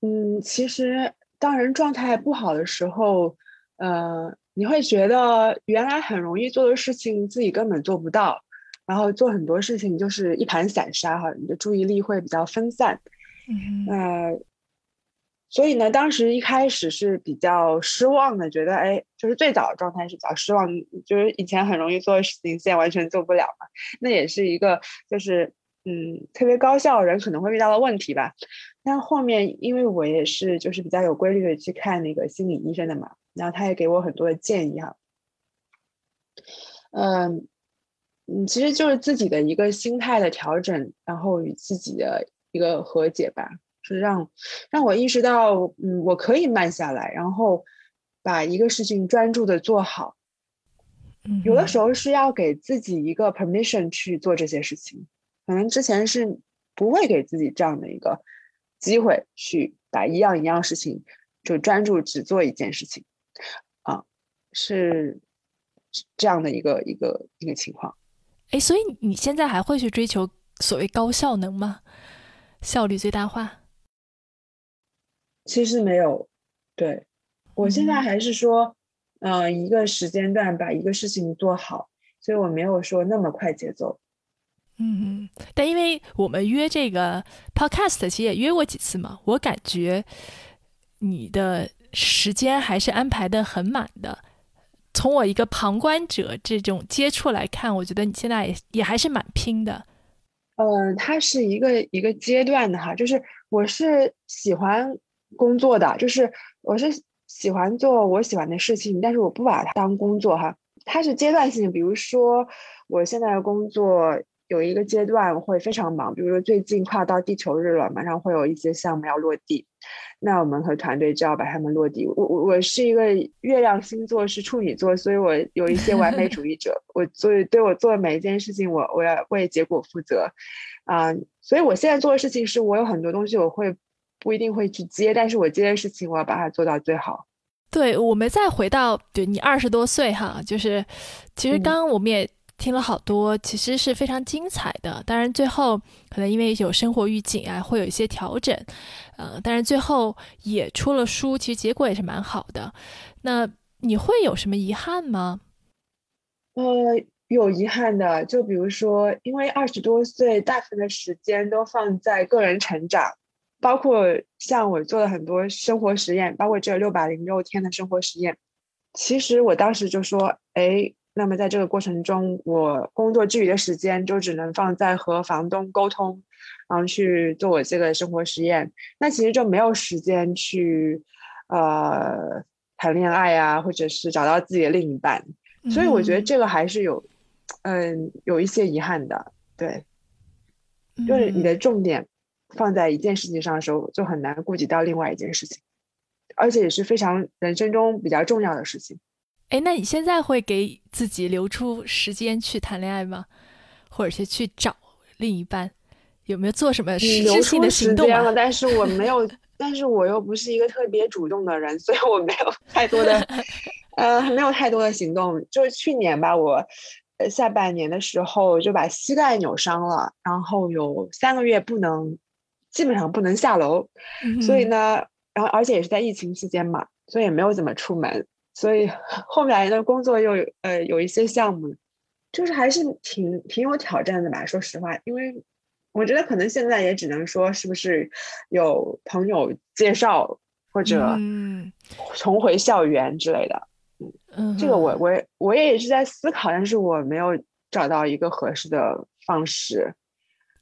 嗯，其实当人状态不好的时候，呃，你会觉得原来很容易做的事情自己根本做不到。然后做很多事情就是一盘散沙哈，你的注意力会比较分散。嗯，呃，所以呢，当时一开始是比较失望的，觉得哎，就是最早的状态是比较失望，就是以前很容易做的事情，现在完全做不了嘛。那也是一个就是嗯，特别高效的人可能会遇到的问题吧。但后面因为我也是就是比较有规律的去看那个心理医生的嘛，然后他也给我很多的建议哈。嗯。嗯，其实就是自己的一个心态的调整，然后与自己的一个和解吧，是让让我意识到，嗯，我可以慢下来，然后把一个事情专注的做好。有的时候是要给自己一个 permission 去做这些事情，可能之前是不会给自己这样的一个机会，去把一样一样事情就专注只做一件事情，啊，是这样的一个一个一个情况。哎，所以你现在还会去追求所谓高效能吗？效率最大化？其实没有，对我现在还是说，嗯，一个时间段把一个事情做好，所以我没有说那么快节奏。嗯，但因为我们约这个 podcast，其实也约过几次嘛，我感觉你的时间还是安排的很满的。从我一个旁观者这种接触来看，我觉得你现在也也还是蛮拼的。嗯，它是一个一个阶段的哈，就是我是喜欢工作的，就是我是喜欢做我喜欢的事情，但是我不把它当工作哈，它是阶段性。比如说我现在的工作。有一个阶段会非常忙，比如说最近快要到地球日了，马上会有一些项目要落地，那我们和团队就要把他们落地。我我我是一个月亮星座是处女座，所以我有一些完美主义者，*laughs* 我所以对我做的每一件事情，我我要为结果负责啊。所以我现在做的事情是我有很多东西我会不一定会去接，但是我接的事情我要把它做到最好。对，我们再回到对你二十多岁哈，就是其实刚刚我们也听了好多，其实是非常精彩的。当然最后可能因为有生活预警啊，会有一些调整，呃，但是最后也出了书，其实结果也是蛮好的。那你会有什么遗憾吗？呃，有遗憾的，就比如说，因为二十多岁，大部分的时间都放在个人成长。包括像我做了很多生活实验，包括这六百零六天的生活实验。其实我当时就说，哎，那么在这个过程中，我工作之余的时间就只能放在和房东沟通，然后去做我这个生活实验。那其实就没有时间去，呃，谈恋爱啊，或者是找到自己的另一半。所以我觉得这个还是有，嗯，有一些遗憾的。对，就是你的重点。放在一件事情上的时候，就很难顾及到另外一件事情，而且也是非常人生中比较重要的事情。哎，那你现在会给自己留出时间去谈恋爱吗？或者是去找另一半？有没有做什么实质性的行动啊？但是我没有，*laughs* 但是我又不是一个特别主动的人，所以我没有太多的，*laughs* 呃，没有太多的行动。就是去年吧，我呃下半年的时候就把膝盖扭伤了，然后有三个月不能。基本上不能下楼，所以呢，然后而且也是在疫情期间嘛，所以也没有怎么出门，所以后面的工作又呃有一些项目，就是还是挺挺有挑战的吧。说实话，因为我觉得可能现在也只能说是不是有朋友介绍或者重回校园之类的，嗯，这个我我我也是在思考，但是我没有找到一个合适的方式。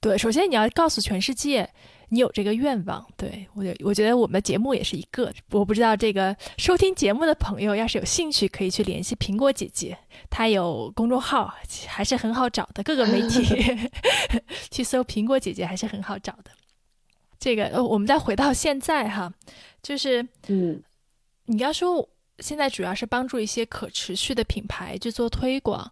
对，首先你要告诉全世界。你有这个愿望，对我觉，我觉得我们的节目也是一个。我不知道这个收听节目的朋友，要是有兴趣，可以去联系苹果姐姐，她有公众号，还是很好找的。各个媒体 *laughs* *laughs* 去搜苹果姐姐还是很好找的。这个，呃，我们再回到现在哈，就是，嗯，你要说现在主要是帮助一些可持续的品牌去做推广，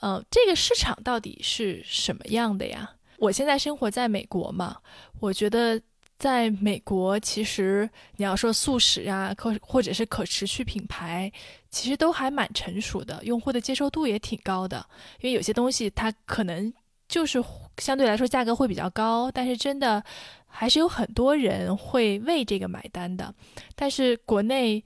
呃，这个市场到底是什么样的呀？我现在生活在美国嘛，我觉得在美国，其实你要说素食啊，可或者是可持续品牌，其实都还蛮成熟的，用户的接受度也挺高的。因为有些东西它可能就是相对来说价格会比较高，但是真的还是有很多人会为这个买单的。但是国内，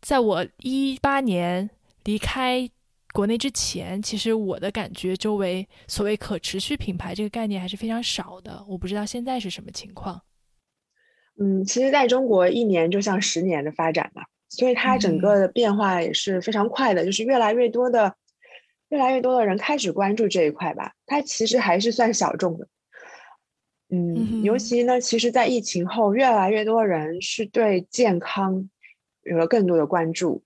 在我一八年离开。国内之前，其实我的感觉，周围所谓可持续品牌这个概念还是非常少的。我不知道现在是什么情况。嗯，其实在中国，一年就像十年的发展嘛，所以它整个的变化也是非常快的。就是越来越多的、越来越多的人开始关注这一块吧。它其实还是算小众的。嗯，尤其呢，其实，在疫情后，越来越多人是对健康有了更多的关注。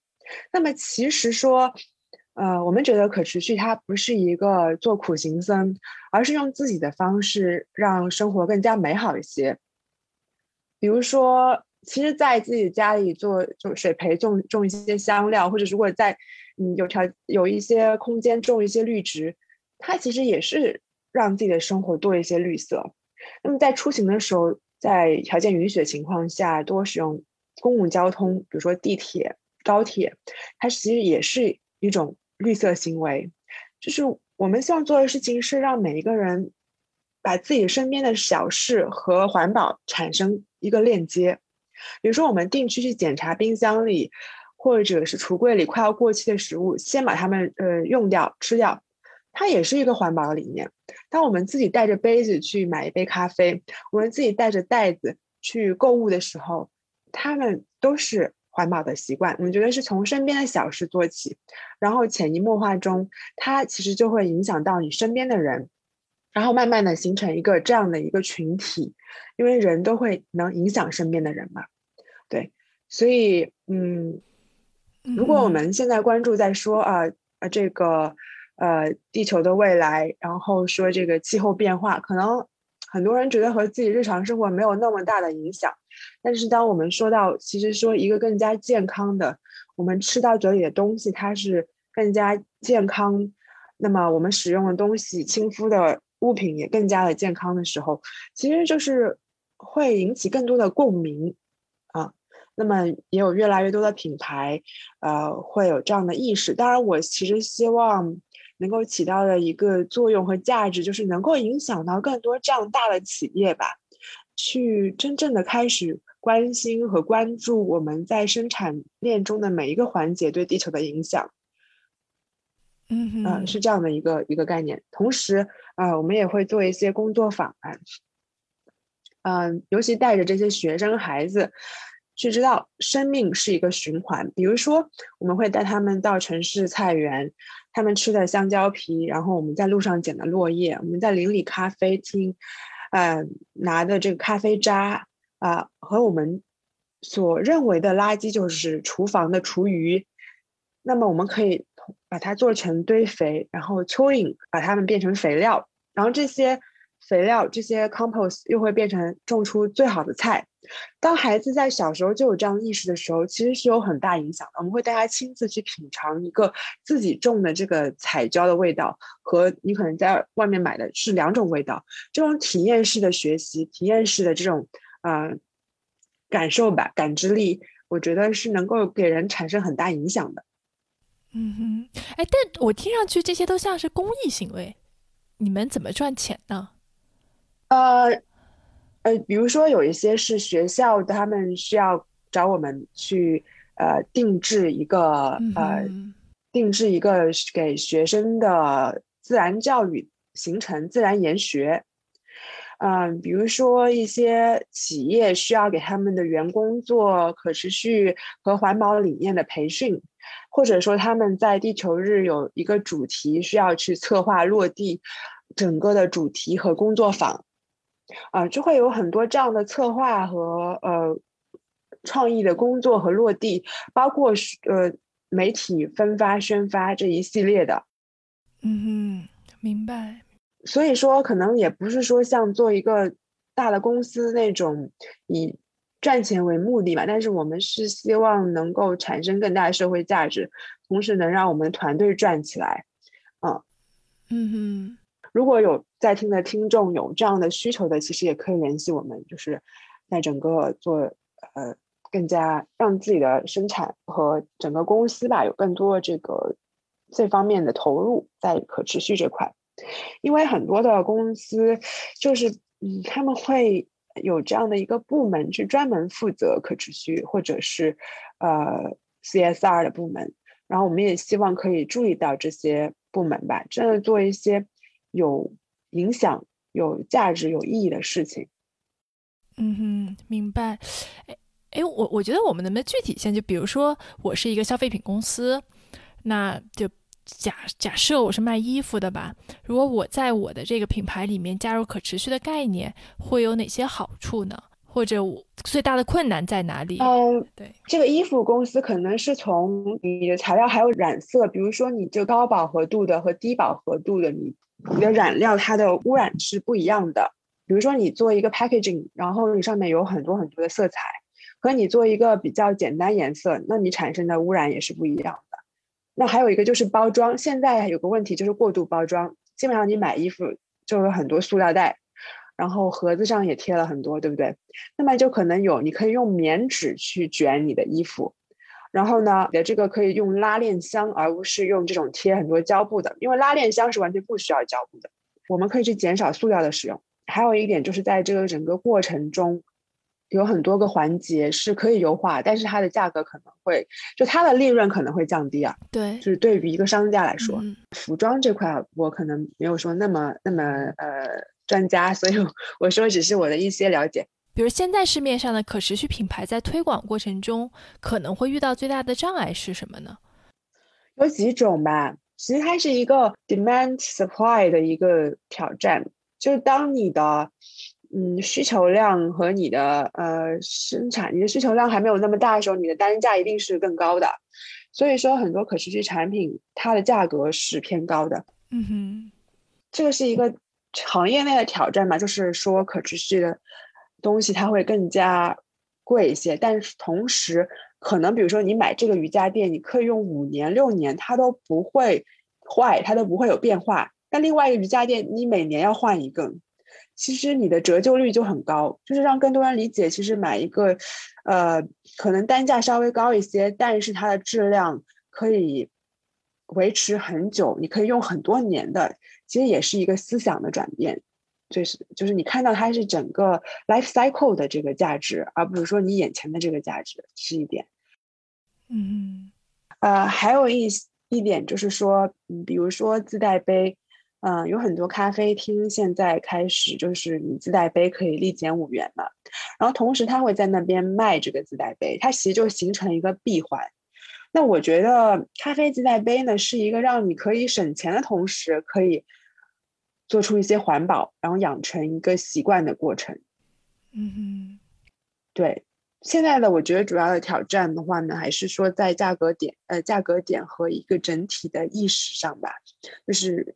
那么，其实说。呃，我们觉得可持续，它不是一个做苦行僧，而是用自己的方式让生活更加美好一些。比如说，其实，在自己家里做，就水培种种一些香料，或者如果在嗯有条有一些空间种一些绿植，它其实也是让自己的生活多一些绿色。那么在出行的时候，在条件允许的情况下，多使用公共交通，比如说地铁、高铁，它其实也是一种。绿色行为，就是我们希望做的事情是让每一个人把自己身边的小事和环保产生一个链接。比如说，我们定期去检查冰箱里或者是橱柜里快要过期的食物，先把它们呃用掉吃掉，它也是一个环保理念。当我们自己带着杯子去买一杯咖啡，我们自己带着袋子去购物的时候，他们都是。环保的习惯，我觉得是从身边的小事做起，然后潜移默化中，它其实就会影响到你身边的人，然后慢慢的形成一个这样的一个群体，因为人都会能影响身边的人嘛，对，所以嗯，如果我们现在关注在说啊啊这个呃地球的未来，然后说这个气候变化，可能很多人觉得和自己日常生活没有那么大的影响。但是，当我们说到，其实说一个更加健康的，我们吃到嘴里的东西，它是更加健康，那么我们使用的东西，亲肤的物品也更加的健康的时候，其实就是会引起更多的共鸣啊。那么也有越来越多的品牌，呃，会有这样的意识。当然，我其实希望能够起到的一个作用和价值，就是能够影响到更多这样大的企业吧，去真正的开始关心和关注我们在生产链中的每一个环节对地球的影响。嗯嗯，是这样的一个一个概念。同时，啊，我们也会做一些工作坊啊，嗯，尤其带着这些学生孩子去知道生命是一个循环。比如说，我们会带他们到城市菜园，他们吃的香蕉皮，然后我们在路上捡的落叶，我们在邻里咖啡厅，呃，拿的这个咖啡渣啊，和我们所认为的垃圾就是厨房的厨余。那么我们可以把它做成堆肥，然后蚯蚓把它们变成肥料，然后这些肥料、这些 compost 又会变成种出最好的菜。当孩子在小时候就有这样意识的时候，其实是有很大影响的。我们会带他亲自去品尝一个自己种的这个彩椒的味道，和你可能在外面买的是两种味道。这种体验式的学习、体验式的这种呃感受吧、感知力，我觉得是能够给人产生很大影响的。嗯哼，哎，但我听上去这些都像是公益行为，你们怎么赚钱呢？呃，呃，比如说有一些是学校，他们需要找我们去呃定制一个呃定制一个给学生的自然教育行程，自然研学。嗯，比如说一些企业需要给他们的员工做可持续和环保理念的培训。或者说他们在地球日有一个主题需要去策划落地，整个的主题和工作坊，啊，就会有很多这样的策划和呃创意的工作和落地，包括呃媒体分发宣发这一系列的。嗯哼，明白。所以说，可能也不是说像做一个大的公司那种以。赚钱为目的嘛，但是我们是希望能够产生更大的社会价值，同时能让我们团队赚起来。嗯嗯哼，如果有在听的听众有这样的需求的，其实也可以联系我们，就是在整个做呃更加让自己的生产和整个公司吧有更多这个这方面的投入在可持续这块，因为很多的公司就是嗯他们会。有这样的一个部门去专门负责可持续或者是呃 CSR 的部门，然后我们也希望可以注意到这些部门吧，真的做一些有影响、有价值、有意义的事情。嗯哼，明白。哎哎，我我觉得我们能不能具体一些？就比如说，我是一个消费品公司，那就。假假设我是卖衣服的吧，如果我在我的这个品牌里面加入可持续的概念，会有哪些好处呢？或者我最大的困难在哪里？嗯，对，这个衣服公司可能是从你的材料还有染色，比如说你这高饱和度的和低饱和度的，你你的染料它的污染是不一样的。比如说你做一个 packaging，然后你上面有很多很多的色彩，和你做一个比较简单颜色，那你产生的污染也是不一样的。那还有一个就是包装，现在有个问题就是过度包装，基本上你买衣服就有很多塑料袋，然后盒子上也贴了很多，对不对？那么就可能有你可以用棉纸去卷你的衣服，然后呢，你的这个可以用拉链箱，而不是用这种贴很多胶布的，因为拉链箱是完全不需要胶布的。我们可以去减少塑料的使用。还有一点就是在这个整个过程中。有很多个环节是可以优化，但是它的价格可能会，就它的利润可能会降低啊。对，就是对于一个商家来说，服装这块我可能没有说那么那么呃专家，所以我说只是我的一些了解。比如现在市面上的可持续品牌在推广过程中，可能会遇到最大的障碍是什么呢？有几种吧，其实它是一个 demand supply 的一个挑战，就是当你的。嗯，需求量和你的呃生产，你的需求量还没有那么大的时候，你的单价一定是更高的。所以说，很多可持续产品它的价格是偏高的。嗯哼，这个是一个行业内的挑战嘛，就是说可持续的东西它会更加贵一些，但是同时可能比如说你买这个瑜伽垫，你可以用五年六年，它都不会坏，它都不会有变化。但另外一个瑜伽垫，你每年要换一个。其实你的折旧率就很高，就是让更多人理解，其实买一个，呃，可能单价稍微高一些，但是它的质量可以维持很久，你可以用很多年的，其实也是一个思想的转变，就是就是你看到它是整个 life cycle 的这个价值，而不是说你眼前的这个价值是一点。嗯，呃，还有一一点就是说，嗯，比如说自带杯。嗯，有很多咖啡厅现在开始就是你自带杯可以立减五元嘛，然后同时他会在那边卖这个自带杯，它其实就形成一个闭环。那我觉得咖啡自带杯呢，是一个让你可以省钱的同时，可以做出一些环保，然后养成一个习惯的过程。嗯，对。现在的我觉得主要的挑战的话呢，还是说在价格点呃价格点和一个整体的意识上吧，就是。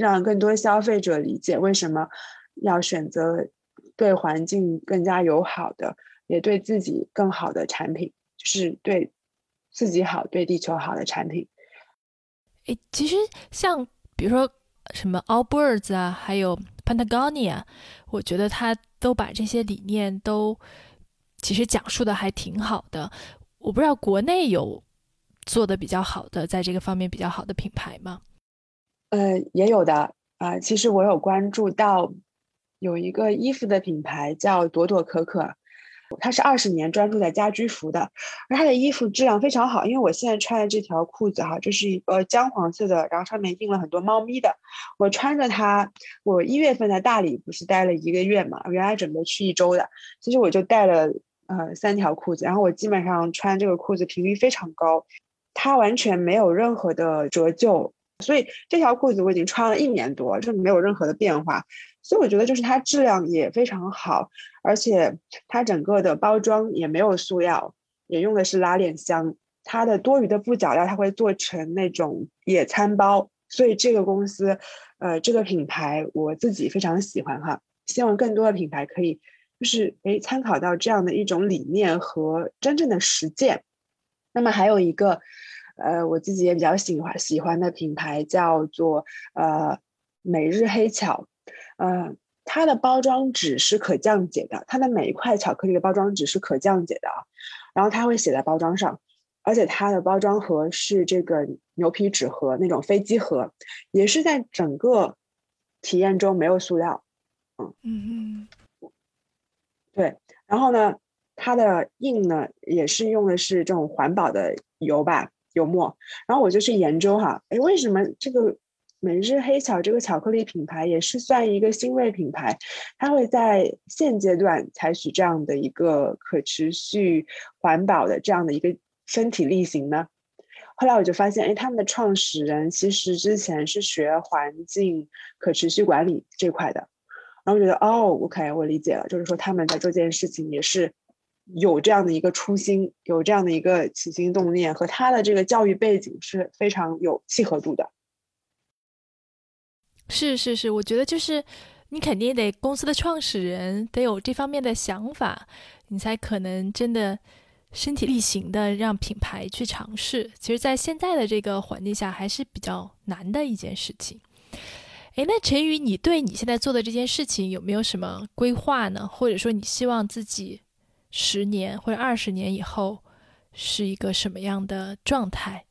让更多消费者理解为什么要选择对环境更加友好的，也对自己更好的产品，就是对自己好、对地球好的产品。诶，其实像比如说什么 Allbirds 啊，还有 Patagonia，我觉得他都把这些理念都其实讲述的还挺好的。我不知道国内有做的比较好的，在这个方面比较好的品牌吗？呃，也有的啊。其实我有关注到有一个衣服的品牌叫朵朵可可，它是二十年专注在家居服的，而它的衣服质量非常好。因为我现在穿的这条裤子哈，就是一个姜黄色的，然后上面印了很多猫咪的。我穿着它，我一月份在大理不是待了一个月嘛，原来准备去一周的，其实我就带了呃三条裤子，然后我基本上穿这个裤子频率非常高，它完全没有任何的折旧。所以这条裤子我已经穿了一年多，就没有任何的变化。所以我觉得就是它质量也非常好，而且它整个的包装也没有塑料，也用的是拉链箱。它的多余的布脚料它会做成那种野餐包。所以这个公司，呃，这个品牌我自己非常喜欢哈。希望更多的品牌可以就是诶参考到这样的一种理念和真正的实践。那么还有一个。呃，我自己也比较喜欢喜欢的品牌叫做呃每日黑巧，呃，它的包装纸是可降解的，它的每一块巧克力的包装纸是可降解的啊，然后它会写在包装上，而且它的包装盒是这个牛皮纸盒那种飞机盒，也是在整个体验中没有塑料，嗯嗯嗯，对，然后呢，它的印呢也是用的是这种环保的油吧。油墨，然后我就去研究哈，哎，为什么这个每日黑巧这个巧克力品牌也是算一个新锐品牌，它会在现阶段采取这样的一个可持续环保的这样的一个身体力行呢？后来我就发现，哎，他们的创始人其实之前是学环境可持续管理这块的，然后觉得哦，OK，我理解了，就是说他们在做这件事情也是。有这样的一个初心，有这样的一个起心动念，和他的这个教育背景是非常有契合度的。是是是，我觉得就是你肯定得公司的创始人得有这方面的想法，你才可能真的身体力行的让品牌去尝试。其实，在现在的这个环境下，还是比较难的一件事情。诶，那陈宇，你对你现在做的这件事情有没有什么规划呢？或者说，你希望自己？十年或者二十年以后是一个什么样的状态？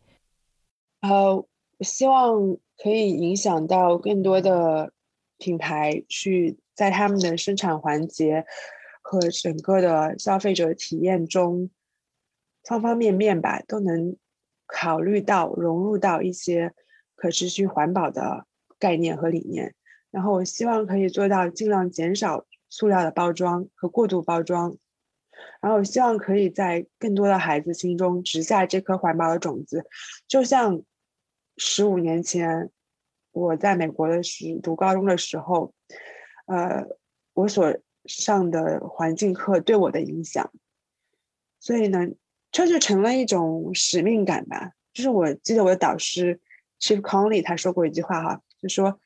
呃，我希望可以影响到更多的品牌，去在他们的生产环节和整个的消费者体验中，方方面面吧，都能考虑到融入到一些可持续环保的概念和理念。然后，我希望可以做到尽量减少塑料的包装和过度包装。然后希望可以在更多的孩子心中植下这颗环保的种子，就像十五年前我在美国的时读高中的时候，呃，我所上的环境课对我的影响。所以呢，这就成了一种使命感吧。就是我记得我的导师 Chief Conley 他说过一句话哈，就说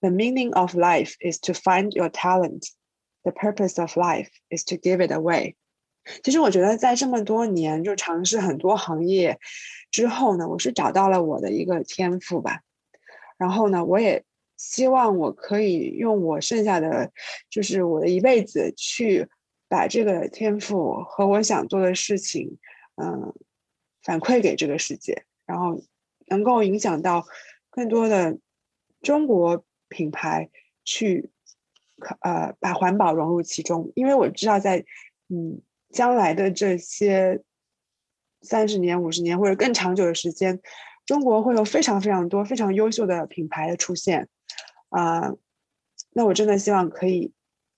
：“The meaning of life is to find your talent. The purpose of life is to give it away.” 其实我觉得，在这么多年就尝试很多行业之后呢，我是找到了我的一个天赋吧。然后呢，我也希望我可以用我剩下的，就是我的一辈子去把这个天赋和我想做的事情，嗯，反馈给这个世界，然后能够影响到更多的中国品牌去，呃，把环保融入其中。因为我知道，在嗯将来的这些三十年、五十年或者更长久的时间，中国会有非常非常多非常优秀的品牌的出现。啊，那我真的希望可以，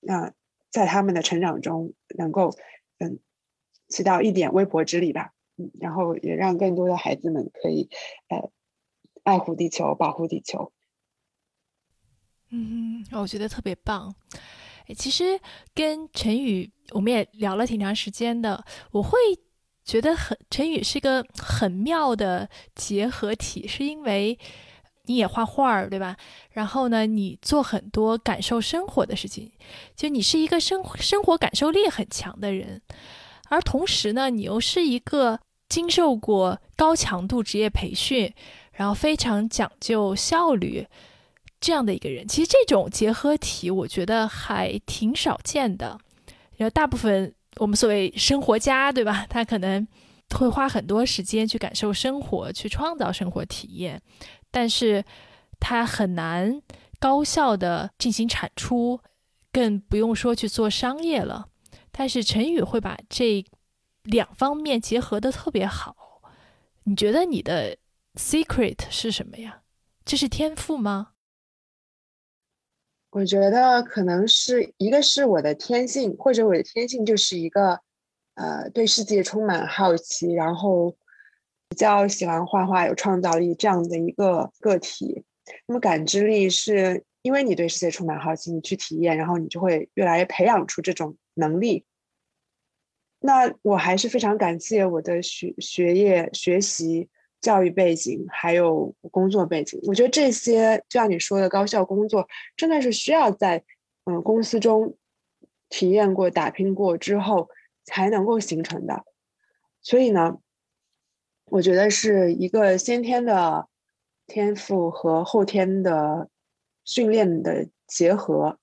啊，在他们的成长中能够，嗯，起到一点微薄之力吧，嗯，然后也让更多的孩子们可以，呃，爱护地球，保护地球。嗯，我觉得特别棒。哎，其实跟陈宇我们也聊了挺长时间的，我会觉得很陈宇是个很妙的结合体，是因为。你也画画儿，对吧？然后呢，你做很多感受生活的事情，就你是一个生生活感受力很强的人，而同时呢，你又是一个经受过高强度职业培训，然后非常讲究效率这样的一个人。其实这种结合体，我觉得还挺少见的。然后大部分我们所谓生活家，对吧？他可能会花很多时间去感受生活，去创造生活体验。但是，他很难高效的进行产出，更不用说去做商业了。但是陈宇会把这两方面结合的特别好。你觉得你的 secret 是什么呀？这是天赋吗？我觉得可能是一个是我的天性，或者我的天性就是一个呃对世界充满好奇，然后。比较喜欢画画，有创造力这样的一个个体。那么感知力是因为你对世界充满好奇，你去体验，然后你就会越来越培养出这种能力。那我还是非常感谢我的学学业、学习、教育背景，还有工作背景。我觉得这些，就像你说的高效工作，真的是需要在嗯公司中体验过、打拼过之后才能够形成的。所以呢。我觉得是一个先天的天赋和后天的训练的结合。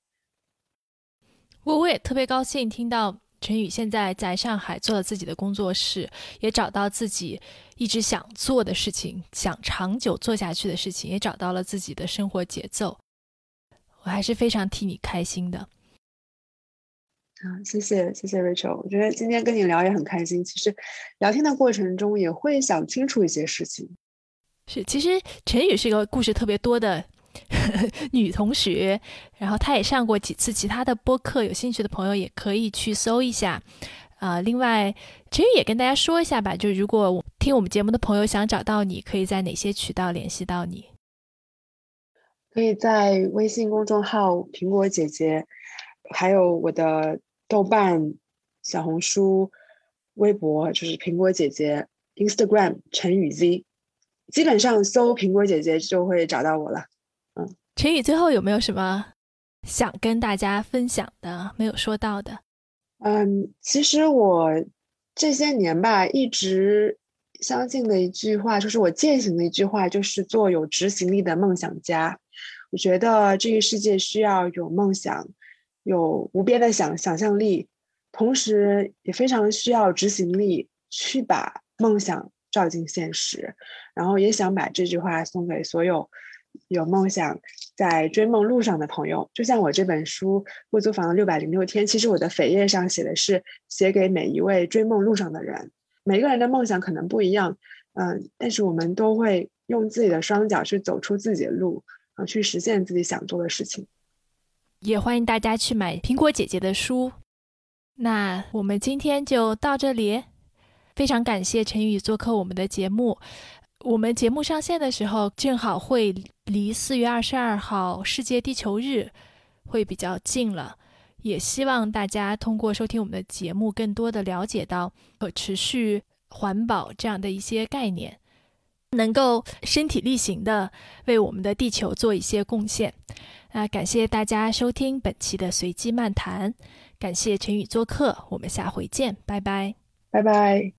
我我也特别高兴听到陈宇现在在上海做了自己的工作室，也找到自己一直想做的事情，想长久做下去的事情，也找到了自己的生活节奏。我还是非常替你开心的。啊，谢谢谢谢 Rachel，我觉得今天跟你聊也很开心。其实聊天的过程中也会想清楚一些事情。是，其实陈宇是一个故事特别多的 *laughs* 女同学，然后她也上过几次其他的播客，有兴趣的朋友也可以去搜一下。啊，另外陈宇也跟大家说一下吧，就如果听我们节目的朋友想找到你，可以在哪些渠道联系到你？可以在微信公众号“苹果姐姐”，还有我的。豆瓣、小红书、微博就是苹果姐姐，Instagram 陈宇 Z，基本上搜苹果姐姐就会找到我了。嗯，陈宇最后有没有什么想跟大家分享的没有说到的？嗯，其实我这些年吧，一直相信的一句话，就是我践行的一句话，就是做有执行力的梦想家。我觉得这个世界需要有梦想。有无边的想想象力，同时也非常需要执行力去把梦想照进现实。然后也想把这句话送给所有有梦想在追梦路上的朋友。就像我这本书《不租房的六百零六天》，其实我的扉页上写的是写给每一位追梦路上的人。每个人的梦想可能不一样，嗯，但是我们都会用自己的双脚去走出自己的路，啊，去实现自己想做的事情。也欢迎大家去买苹果姐姐的书。那我们今天就到这里，非常感谢陈宇做客我们的节目。我们节目上线的时候，正好会离四月二十二号世界地球日会比较近了。也希望大家通过收听我们的节目，更多的了解到可持续环保这样的一些概念，能够身体力行的为我们的地球做一些贡献。那感谢大家收听本期的随机漫谈，感谢陈宇做客，我们下回见，拜拜，拜拜。